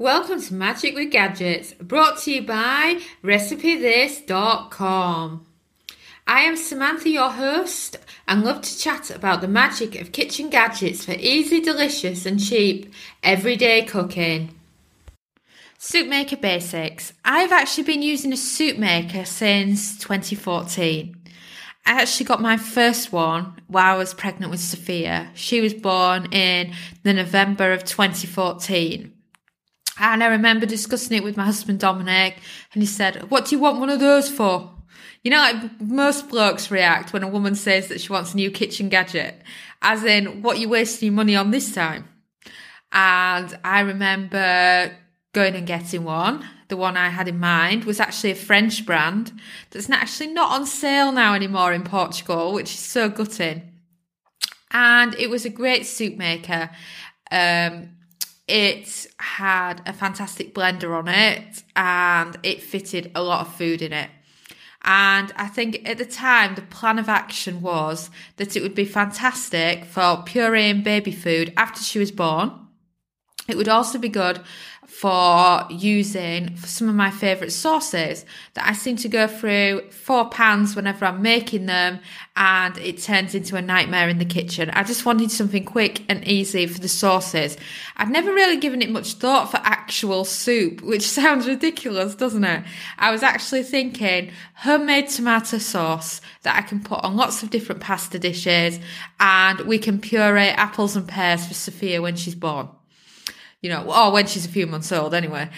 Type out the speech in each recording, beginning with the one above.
Welcome to Magic with Gadgets, brought to you by RecipeThis.com. I am Samantha, your host, and love to chat about the magic of kitchen gadgets for easy, delicious, and cheap everyday cooking. Soup maker basics. I've actually been using a soup maker since 2014. I actually got my first one while I was pregnant with Sophia. She was born in the November of 2014. And I remember discussing it with my husband Dominic, and he said, What do you want one of those for? You know, like most blokes react when a woman says that she wants a new kitchen gadget, as in, What are you wasting your money on this time? And I remember going and getting one. The one I had in mind was actually a French brand that's actually not on sale now anymore in Portugal, which is so gutting. And it was a great soup maker. Um, it had a fantastic blender on it and it fitted a lot of food in it. And I think at the time, the plan of action was that it would be fantastic for pureeing baby food after she was born. It would also be good for using some of my favourite sauces that I seem to go through four pans whenever I'm making them and it turns into a nightmare in the kitchen. I just wanted something quick and easy for the sauces. I'd never really given it much thought for actual soup, which sounds ridiculous, doesn't it? I was actually thinking homemade tomato sauce that I can put on lots of different pasta dishes and we can puree apples and pears for Sophia when she's born you know, or when she's a few months old anyway.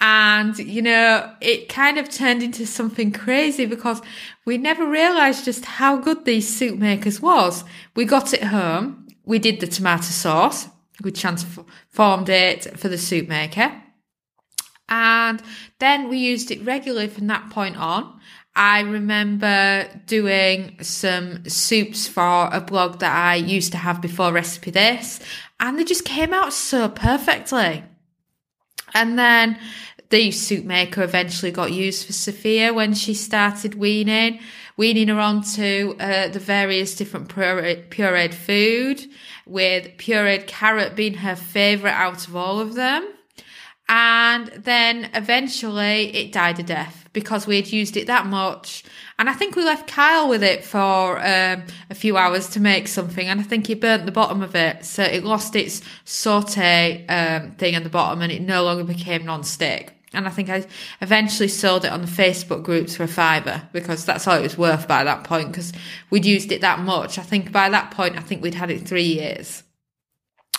And, you know, it kind of turned into something crazy because we never realized just how good these soup makers was. We got it home. We did the tomato sauce. We transformed it for the soup maker. And then we used it regularly from that point on. I remember doing some soups for a blog that I used to have before Recipe This, and they just came out so perfectly. And then the soup maker eventually got used for Sophia when she started weaning, weaning her onto uh, the various different pureed, pureed food, with pureed carrot being her favourite out of all of them. And then eventually it died a death because we had used it that much. And I think we left Kyle with it for um, a few hours to make something. And I think he burnt the bottom of it. So it lost its saute um, thing on the bottom and it no longer became non-stick. And I think I eventually sold it on the Facebook groups for a fiver because that's all it was worth by that point because we'd used it that much. I think by that point, I think we'd had it three years.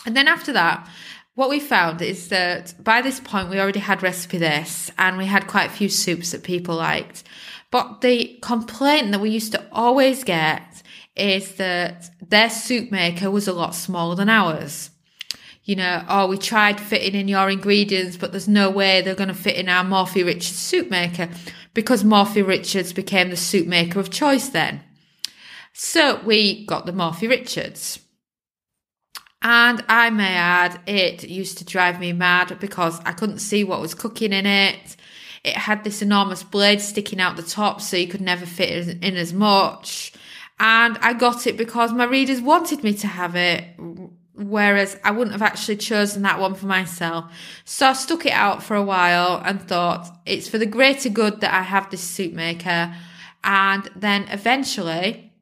And then after that, what we found is that by this point we already had recipe this and we had quite a few soups that people liked. But the complaint that we used to always get is that their soup maker was a lot smaller than ours. You know, oh, we tried fitting in your ingredients, but there's no way they're going to fit in our Morphy Richards soup maker because Morphy Richards became the soup maker of choice then. So we got the Morphy Richards. And I may add, it used to drive me mad because I couldn't see what was cooking in it. It had this enormous blade sticking out the top, so you could never fit in as much. And I got it because my readers wanted me to have it, whereas I wouldn't have actually chosen that one for myself. So I stuck it out for a while and thought it's for the greater good that I have this soup maker. And then eventually,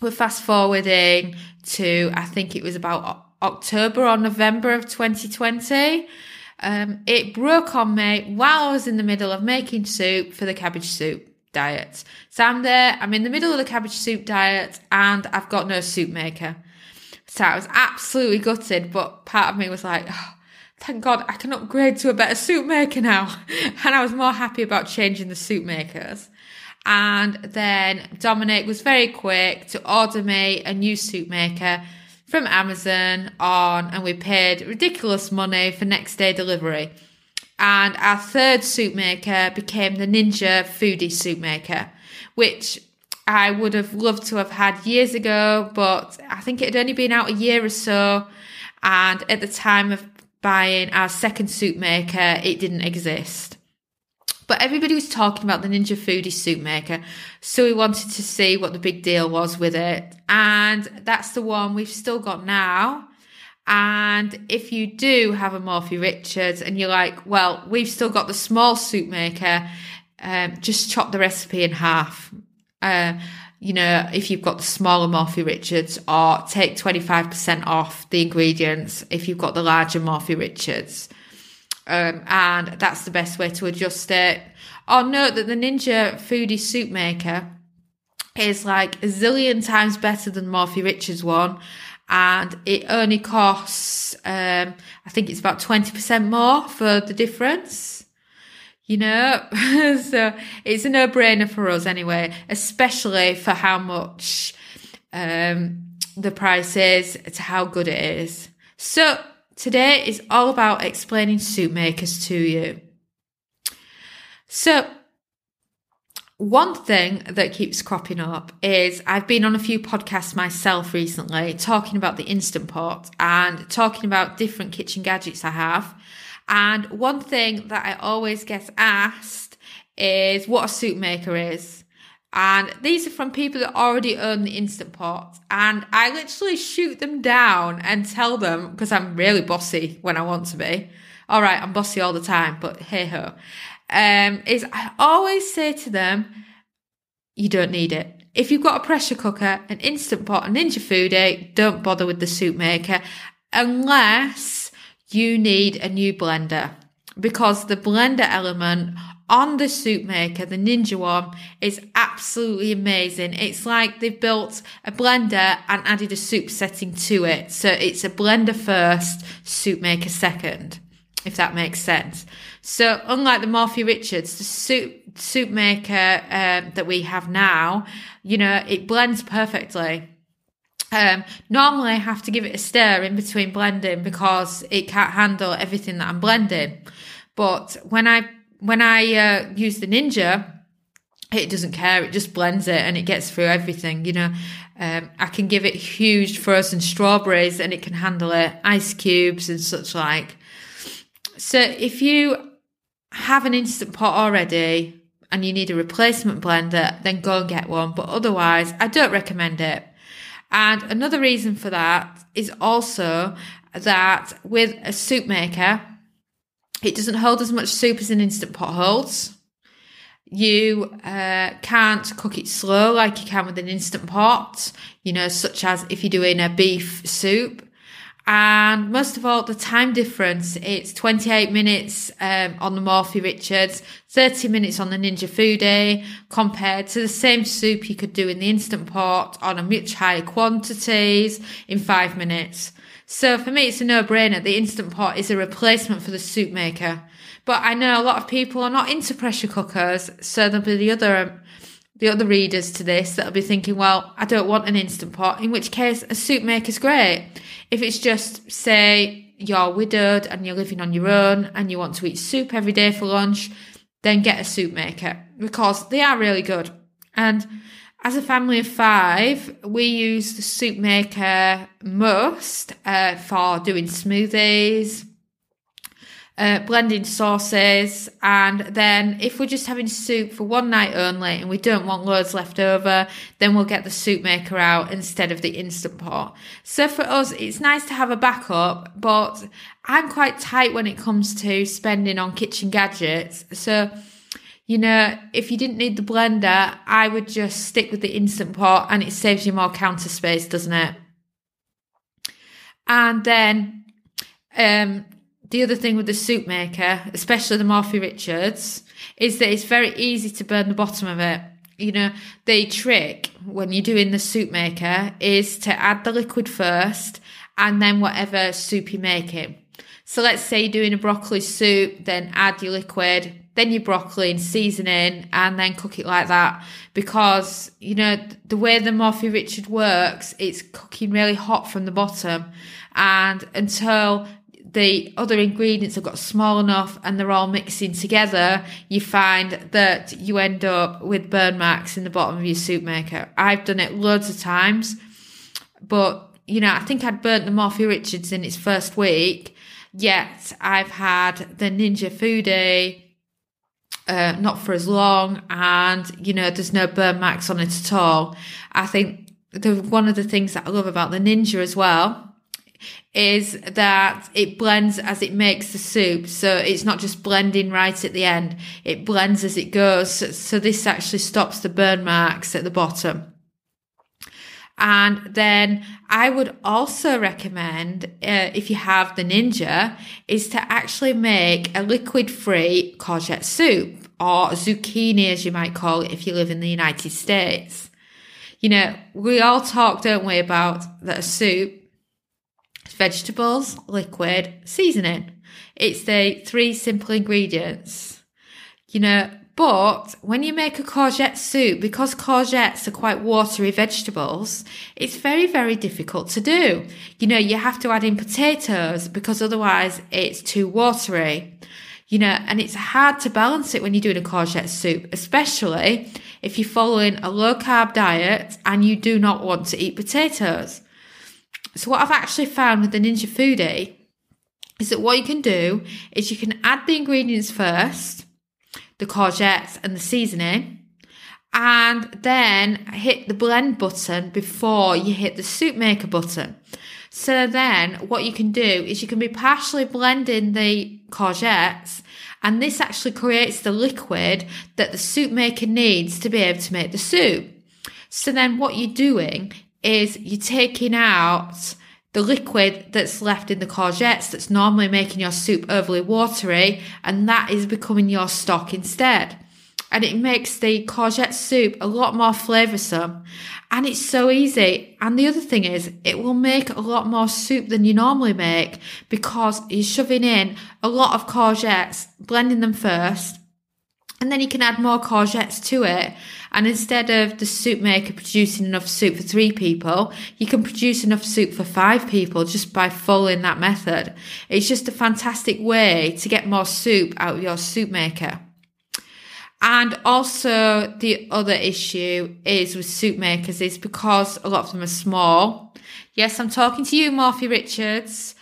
we're fast forwarding to, I think it was about October or November of 2020. Um, it broke on me while I was in the middle of making soup for the cabbage soup diet. So I'm there, I'm in the middle of the cabbage soup diet and I've got no soup maker. So I was absolutely gutted, but part of me was like, oh, thank God I can upgrade to a better soup maker now. and I was more happy about changing the soup makers. And then Dominic was very quick to order me a new soup maker from Amazon on, and we paid ridiculous money for next day delivery. And our third soup maker became the Ninja Foodi Soup Maker, which I would have loved to have had years ago, but I think it had only been out a year or so. And at the time of buying our second soup maker, it didn't exist. But everybody was talking about the Ninja Foodi soup maker. So we wanted to see what the big deal was with it. And that's the one we've still got now. And if you do have a Morphy Richards and you're like, well, we've still got the small soup maker, um, just chop the recipe in half. Uh, you know, if you've got the smaller Morphy Richards, or take 25% off the ingredients if you've got the larger Morphy Richards. Um, and that's the best way to adjust it. I'll note that the Ninja Foodi Soup Maker is like a zillion times better than Morphy Richards one. And it only costs, um, I think it's about 20% more for the difference you know so it's a no-brainer for us anyway especially for how much um, the price is to how good it is so today is all about explaining soup makers to you so one thing that keeps cropping up is I've been on a few podcasts myself recently talking about the Instant Pot and talking about different kitchen gadgets I have. And one thing that I always get asked is what a soup maker is. And these are from people that already own the Instant Pot. And I literally shoot them down and tell them, because I'm really bossy when I want to be. All right, I'm bossy all the time, but hey ho. Um, is I always say to them, you don't need it. If you've got a pressure cooker, an Instant Pot, a Ninja Foodi, don't bother with the soup maker unless you need a new blender because the blender element on the soup maker, the Ninja one, is absolutely amazing. It's like they've built a blender and added a soup setting to it. So it's a blender first, soup maker second, if that makes sense. So unlike the Morphy Richards, the soup, soup maker um, that we have now, you know, it blends perfectly. Um, normally I have to give it a stir in between blending because it can't handle everything that I'm blending. But when I, when I, uh, use the Ninja, it doesn't care. It just blends it and it gets through everything, you know. Um, I can give it huge frozen strawberries and it can handle it, ice cubes and such like. So if you have an instant pot already and you need a replacement blender, then go and get one. But otherwise, I don't recommend it. And another reason for that is also that with a soup maker, it doesn't hold as much soup as an instant pot holds. You uh, can't cook it slow like you can with an instant pot, you know, such as if you're doing a beef soup. And most of all, the time difference. It's 28 minutes um, on the Morphy Richards, 30 minutes on the Ninja Foodi, compared to the same soup you could do in the Instant Pot on a much higher quantities in five minutes. So for me, it's a no-brainer. The Instant Pot is a replacement for the soup maker. But I know a lot of people are not into pressure cookers, so there'll be the other um, the other readers to this that'll be thinking, well, I don't want an instant pot, in which case a soup maker's great. If it's just, say, you're widowed and you're living on your own and you want to eat soup every day for lunch, then get a soup maker because they are really good. And as a family of five, we use the soup maker most uh, for doing smoothies, uh, blending sauces, and then if we're just having soup for one night only and we don't want loads left over, then we'll get the soup maker out instead of the instant pot. So for us, it's nice to have a backup, but I'm quite tight when it comes to spending on kitchen gadgets. So you know, if you didn't need the blender, I would just stick with the instant pot and it saves you more counter space, doesn't it? And then um, the other thing with the soup maker, especially the Morphy Richards, is that it's very easy to burn the bottom of it. You know, the trick when you're doing the soup maker is to add the liquid first and then whatever soup you're making. So let's say you're doing a broccoli soup, then add your liquid, then your broccoli and seasoning, and then cook it like that. Because, you know, the way the Morphy Richard works, it's cooking really hot from the bottom. And until the other ingredients have got small enough and they're all mixing together, you find that you end up with burn marks in the bottom of your soup maker. I've done it loads of times, but you know, I think I'd burnt the Morphy Richards in its first week, yet I've had the Ninja Foodi uh, not for as long, and you know, there's no burn marks on it at all. I think the one of the things that I love about the Ninja as well is that it blends as it makes the soup. So it's not just blending right at the end. It blends as it goes. So this actually stops the burn marks at the bottom. And then I would also recommend, uh, if you have the Ninja, is to actually make a liquid free courgette soup or zucchini, as you might call it if you live in the United States. You know, we all talk, don't we, about that a soup vegetables, liquid, seasoning. It's the three simple ingredients. You know, but when you make a courgette soup, because courgettes are quite watery vegetables, it's very, very difficult to do. You know, you have to add in potatoes because otherwise it's too watery. You know, and it's hard to balance it when you're doing a courgette soup, especially if you're following a low carb diet and you do not want to eat potatoes. So what I've actually found with the Ninja Foodi is that what you can do is you can add the ingredients first, the courgettes and the seasoning, and then hit the blend button before you hit the soup maker button. So then what you can do is you can be partially blending the courgettes and this actually creates the liquid that the soup maker needs to be able to make the soup. So then what you're doing is you're taking out the liquid that's left in the courgettes that's normally making your soup overly watery, and that is becoming your stock instead. And it makes the courgette soup a lot more flavoursome. And it's so easy. And the other thing is, it will make a lot more soup than you normally make because you're shoving in a lot of courgettes, blending them first, and then you can add more courgettes to it. And instead of the soup maker producing enough soup for three people, you can produce enough soup for five people just by following that method. It's just a fantastic way to get more soup out of your soup maker. And also the other issue is with soup makers is because a lot of them are small. Yes, I'm talking to you, Morphy Richards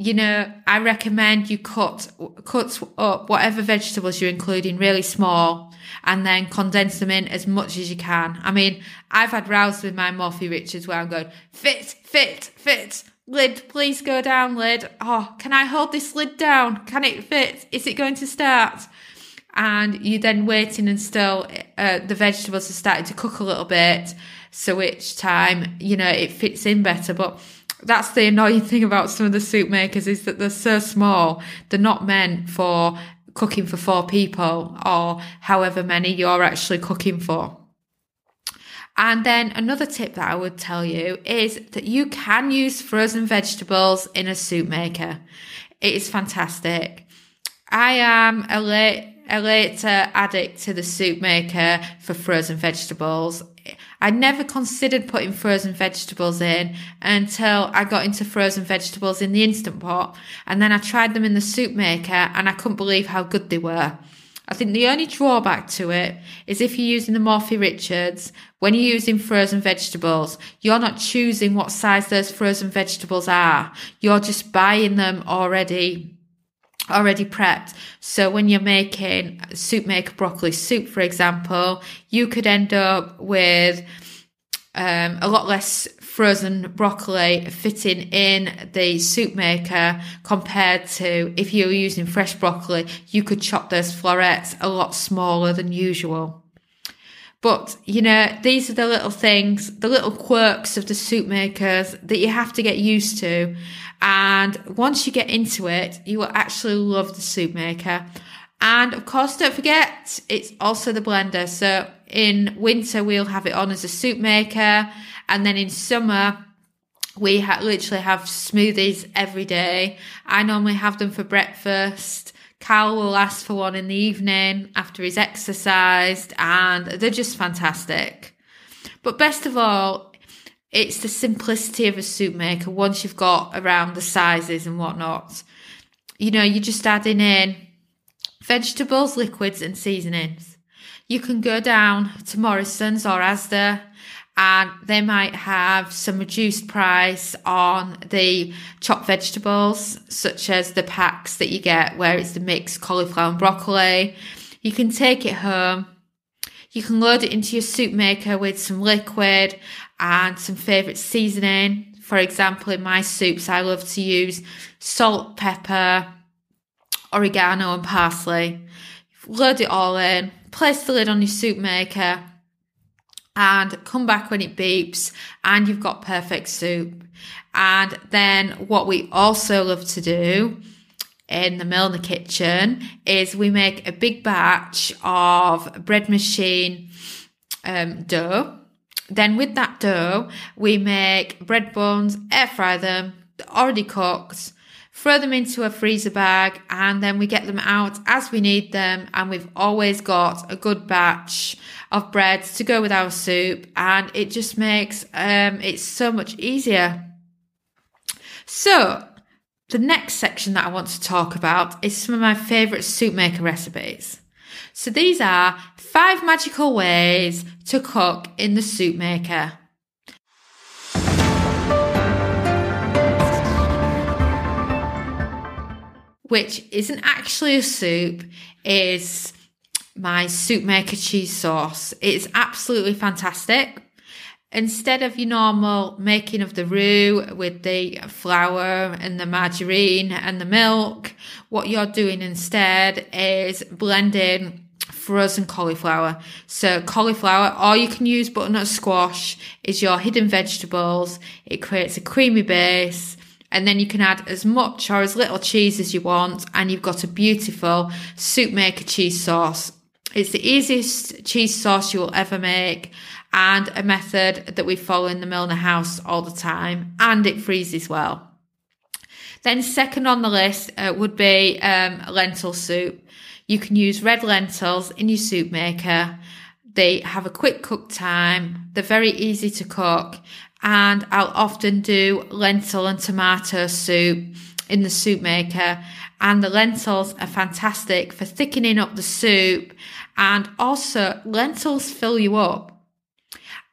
you know, I recommend you cut cut up whatever vegetables you're including really small and then condense them in as much as you can. I mean, I've had rows with my Morphy Richards where I'm going, fit, fit, fit, lid, please go down, lid. Oh, can I hold this lid down? Can it fit? Is it going to start? And you're then waiting and still uh, the vegetables are starting to cook a little bit. So each time, you know, it fits in better. But that's the annoying thing about some of the soup makers is that they're so small. They're not meant for cooking for four people or however many you're actually cooking for. And then another tip that I would tell you is that you can use frozen vegetables in a soup maker. It is fantastic. I am a late, a later addict to the soup maker for frozen vegetables. I never considered putting frozen vegetables in until I got into frozen vegetables in the Instant Pot. And then I tried them in the soup maker and I couldn't believe how good they were. I think the only drawback to it is if you're using the Morphy Richards, when you're using frozen vegetables, you're not choosing what size those frozen vegetables are. You're just buying them already already prepped. So when you're making soup maker broccoli soup, for example, you could end up with um, a lot less frozen broccoli fitting in the soup maker compared to if you were using fresh broccoli, you could chop those florets a lot smaller than usual. But, you know, these are the little things, the little quirks of the soup makers that you have to get used to. And once you get into it, you will actually love the soup maker. And of course, don't forget, it's also the blender. So in winter, we'll have it on as a soup maker. And then in summer, we ha- literally have smoothies every day. I normally have them for breakfast. Carl will ask for one in the evening after he's exercised, and they're just fantastic. But best of all, it's the simplicity of a soup maker once you've got around the sizes and whatnot. You know, you're just adding in vegetables, liquids, and seasonings. You can go down to Morrison's or Asda and they might have some reduced price on the chopped vegetables, such as the packs that you get where it's the mixed cauliflower and broccoli. You can take it home. You can load it into your soup maker with some liquid and some favourite seasoning For example, in my soups, I love to use salt, pepper, oregano, and parsley. Load it all in, place the lid on your soup maker, and come back when it beeps, and you've got perfect soup. And then what we also love to do in the mill in the kitchen is we make a big batch of bread machine um, dough. Then with that dough, we make bread buns, air fry them, already cooked, throw them into a freezer bag, and then we get them out as we need them. And we've always got a good batch of breads to go with our soup, and it just makes um, it so much easier. So, the next section that I want to talk about is some of my favourite soup maker recipes. So these are five magical ways to cook in the soup maker. Which isn't actually a soup, is my soup maker cheese sauce. It's absolutely fantastic instead of your normal making of the roux with the flour and the margarine and the milk, what you're doing instead is blending frozen cauliflower. So cauliflower, or you can use butternut squash, is your hidden vegetables. It creates a creamy base. And then you can add as much or as little cheese as you want, and you've got a beautiful soup maker cheese sauce. It's the easiest cheese sauce you will ever make and a method that we follow in the Milner house all the time, and it freezes well. Then second on the list uh, would be um, lentil soup. You can use red lentils in your soup maker. They have a quick cook time. They're very easy to cook. And I'll often do lentil and tomato soup in the soup maker. And the lentils are fantastic for thickening up the soup. And also lentils fill you up.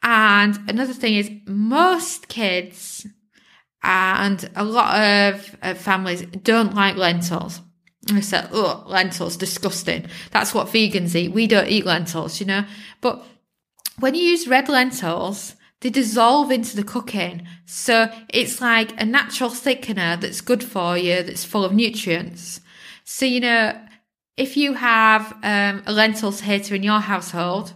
And another thing is most kids and a lot of uh, families don't like lentils. I said, oh, lentils, disgusting. That's what vegans eat. We don't eat lentils, you know. But when you use red lentils, they dissolve into the cooking. So it's like a natural thickener that's good for you, that's full of nutrients. So, you know, if you have um, a lentils hater in your household,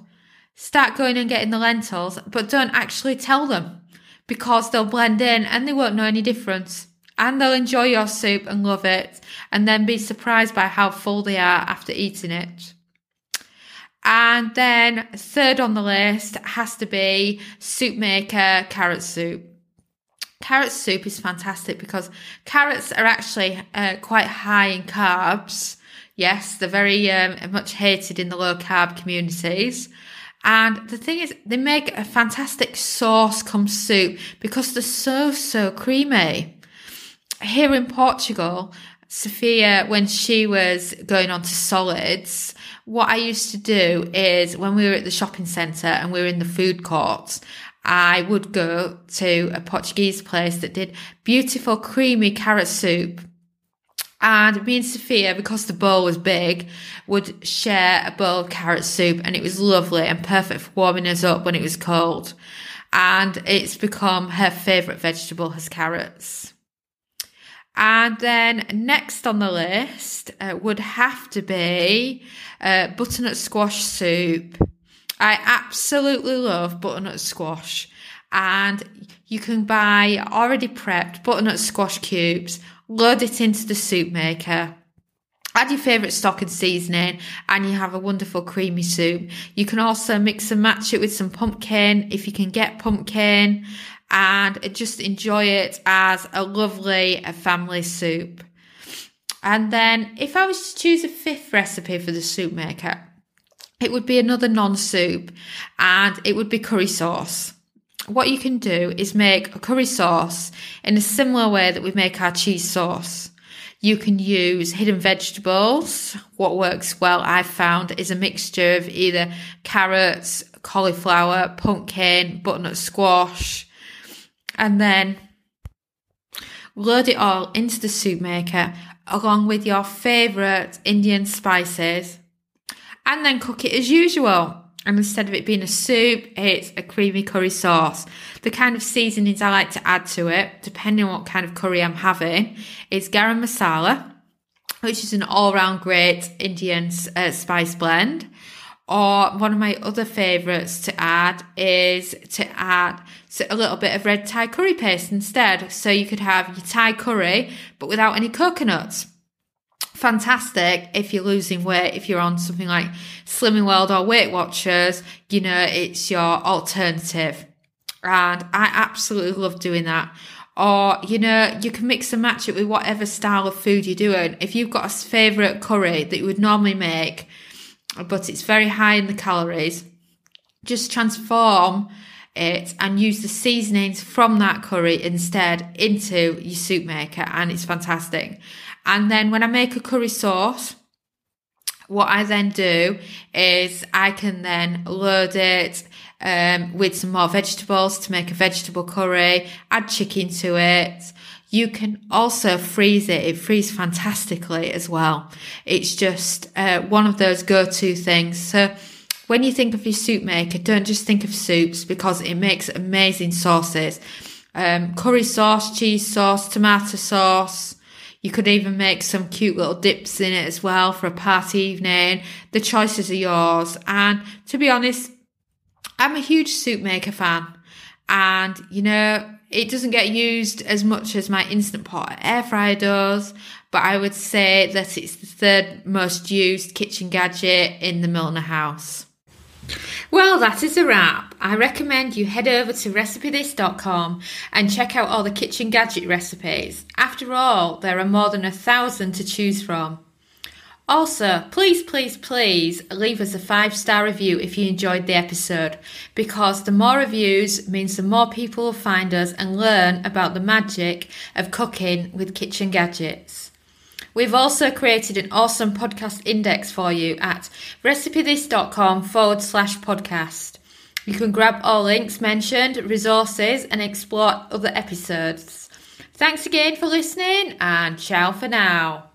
Start going and getting the lentils, but don't actually tell them because they'll blend in and they won't know any difference. And they'll enjoy your soup and love it and then be surprised by how full they are after eating it. And then third on the list has to be soup maker carrot soup. Carrot soup is fantastic because carrots are actually uh, quite high in carbs. Yes, they're very um, much hated in the low carb communities. And the thing is, they make a fantastic sauce come soup because they're so, so creamy. Here in Portugal, Sophia, when she was going on to solids, what I used to do is when we were at the shopping centre and we were in the food courts, I would go to a Portuguese place that did beautiful creamy carrot soup and me and Sophia, because the bowl was big, would share a bowl of carrot soup and it was lovely and perfect for warming us up when it was cold. And it's become her favourite vegetable has carrots. And then next on the list uh, would have to be uh, butternut squash soup. I absolutely love butternut squash and you can buy already prepped butternut squash cubes load it into the soup maker. Add your favourite stock and seasoning, and you have a wonderful creamy soup. You can also mix and match it with some pumpkin if you can get pumpkin, and just enjoy it as a lovely family soup. And then, if I was to choose a fifth recipe for the soup maker, it would be another non soup, and it would be curry sauce what you can do is make a curry sauce in a similar way that we make our cheese sauce. You can use hidden vegetables. What works well, I've found, is a mixture of either carrots, cauliflower, pumpkin, butternut squash, and then load it all into the soup maker along with your favourite Indian spices, and then cook it as usual. and instead of it being a soup, it's a creamy curry sauce. The kind of seasonings I like to add to it, depending on what kind of curry I'm having, is garam masala, which is an all-round great Indian uh, spice blend. Or one of my other favourites to add is to add a little bit of red Thai curry paste instead. So you could have your Thai curry, but without any coconuts. Fantastic if you're losing weight, if you're on something like Slimming World or Weight Watchers, you know, it's your alternative. And I absolutely love doing that. Or, you know, you can mix and match it with whatever style of food you're doing. If you've got a favourite curry that you would normally make, but it's very high in the calories. Just transform it and use the seasonings from that curry instead into your soup maker, and it's fantastic. And then when I make a curry sauce, what I then do is I can then load it um, with some more vegetables to make a vegetable curry, add chicken to it, you can also freeze it. It freezes fantastically as well. It's just uh, one of those go-to things. So when you think of your soup maker, don't just think of soups because it makes amazing sauces. Um, curry sauce, cheese sauce, tomato sauce. You could even make some cute little dips in it as well for a party evening. The choices are yours. And to be honest, I'm a huge soup maker fan. And, you know, it doesn't get used as much as my Instant Pot air fryer does, but I would say that it's the third most used kitchen gadget in the Milner house. Well, that is a wrap. I recommend you head over to recipethis.com and check out all the kitchen gadget recipes. After all, there are more than a thousand to choose from. Also, please, please, please leave us a five star review if you enjoyed the episode, because the more reviews means the more people will find us and learn about the magic of cooking with kitchen gadgets. We've also created an awesome podcast index for you at recipethis.com forward slash podcast. You can grab all links mentioned, resources, and explore other episodes. Thanks again for listening, and ciao for now.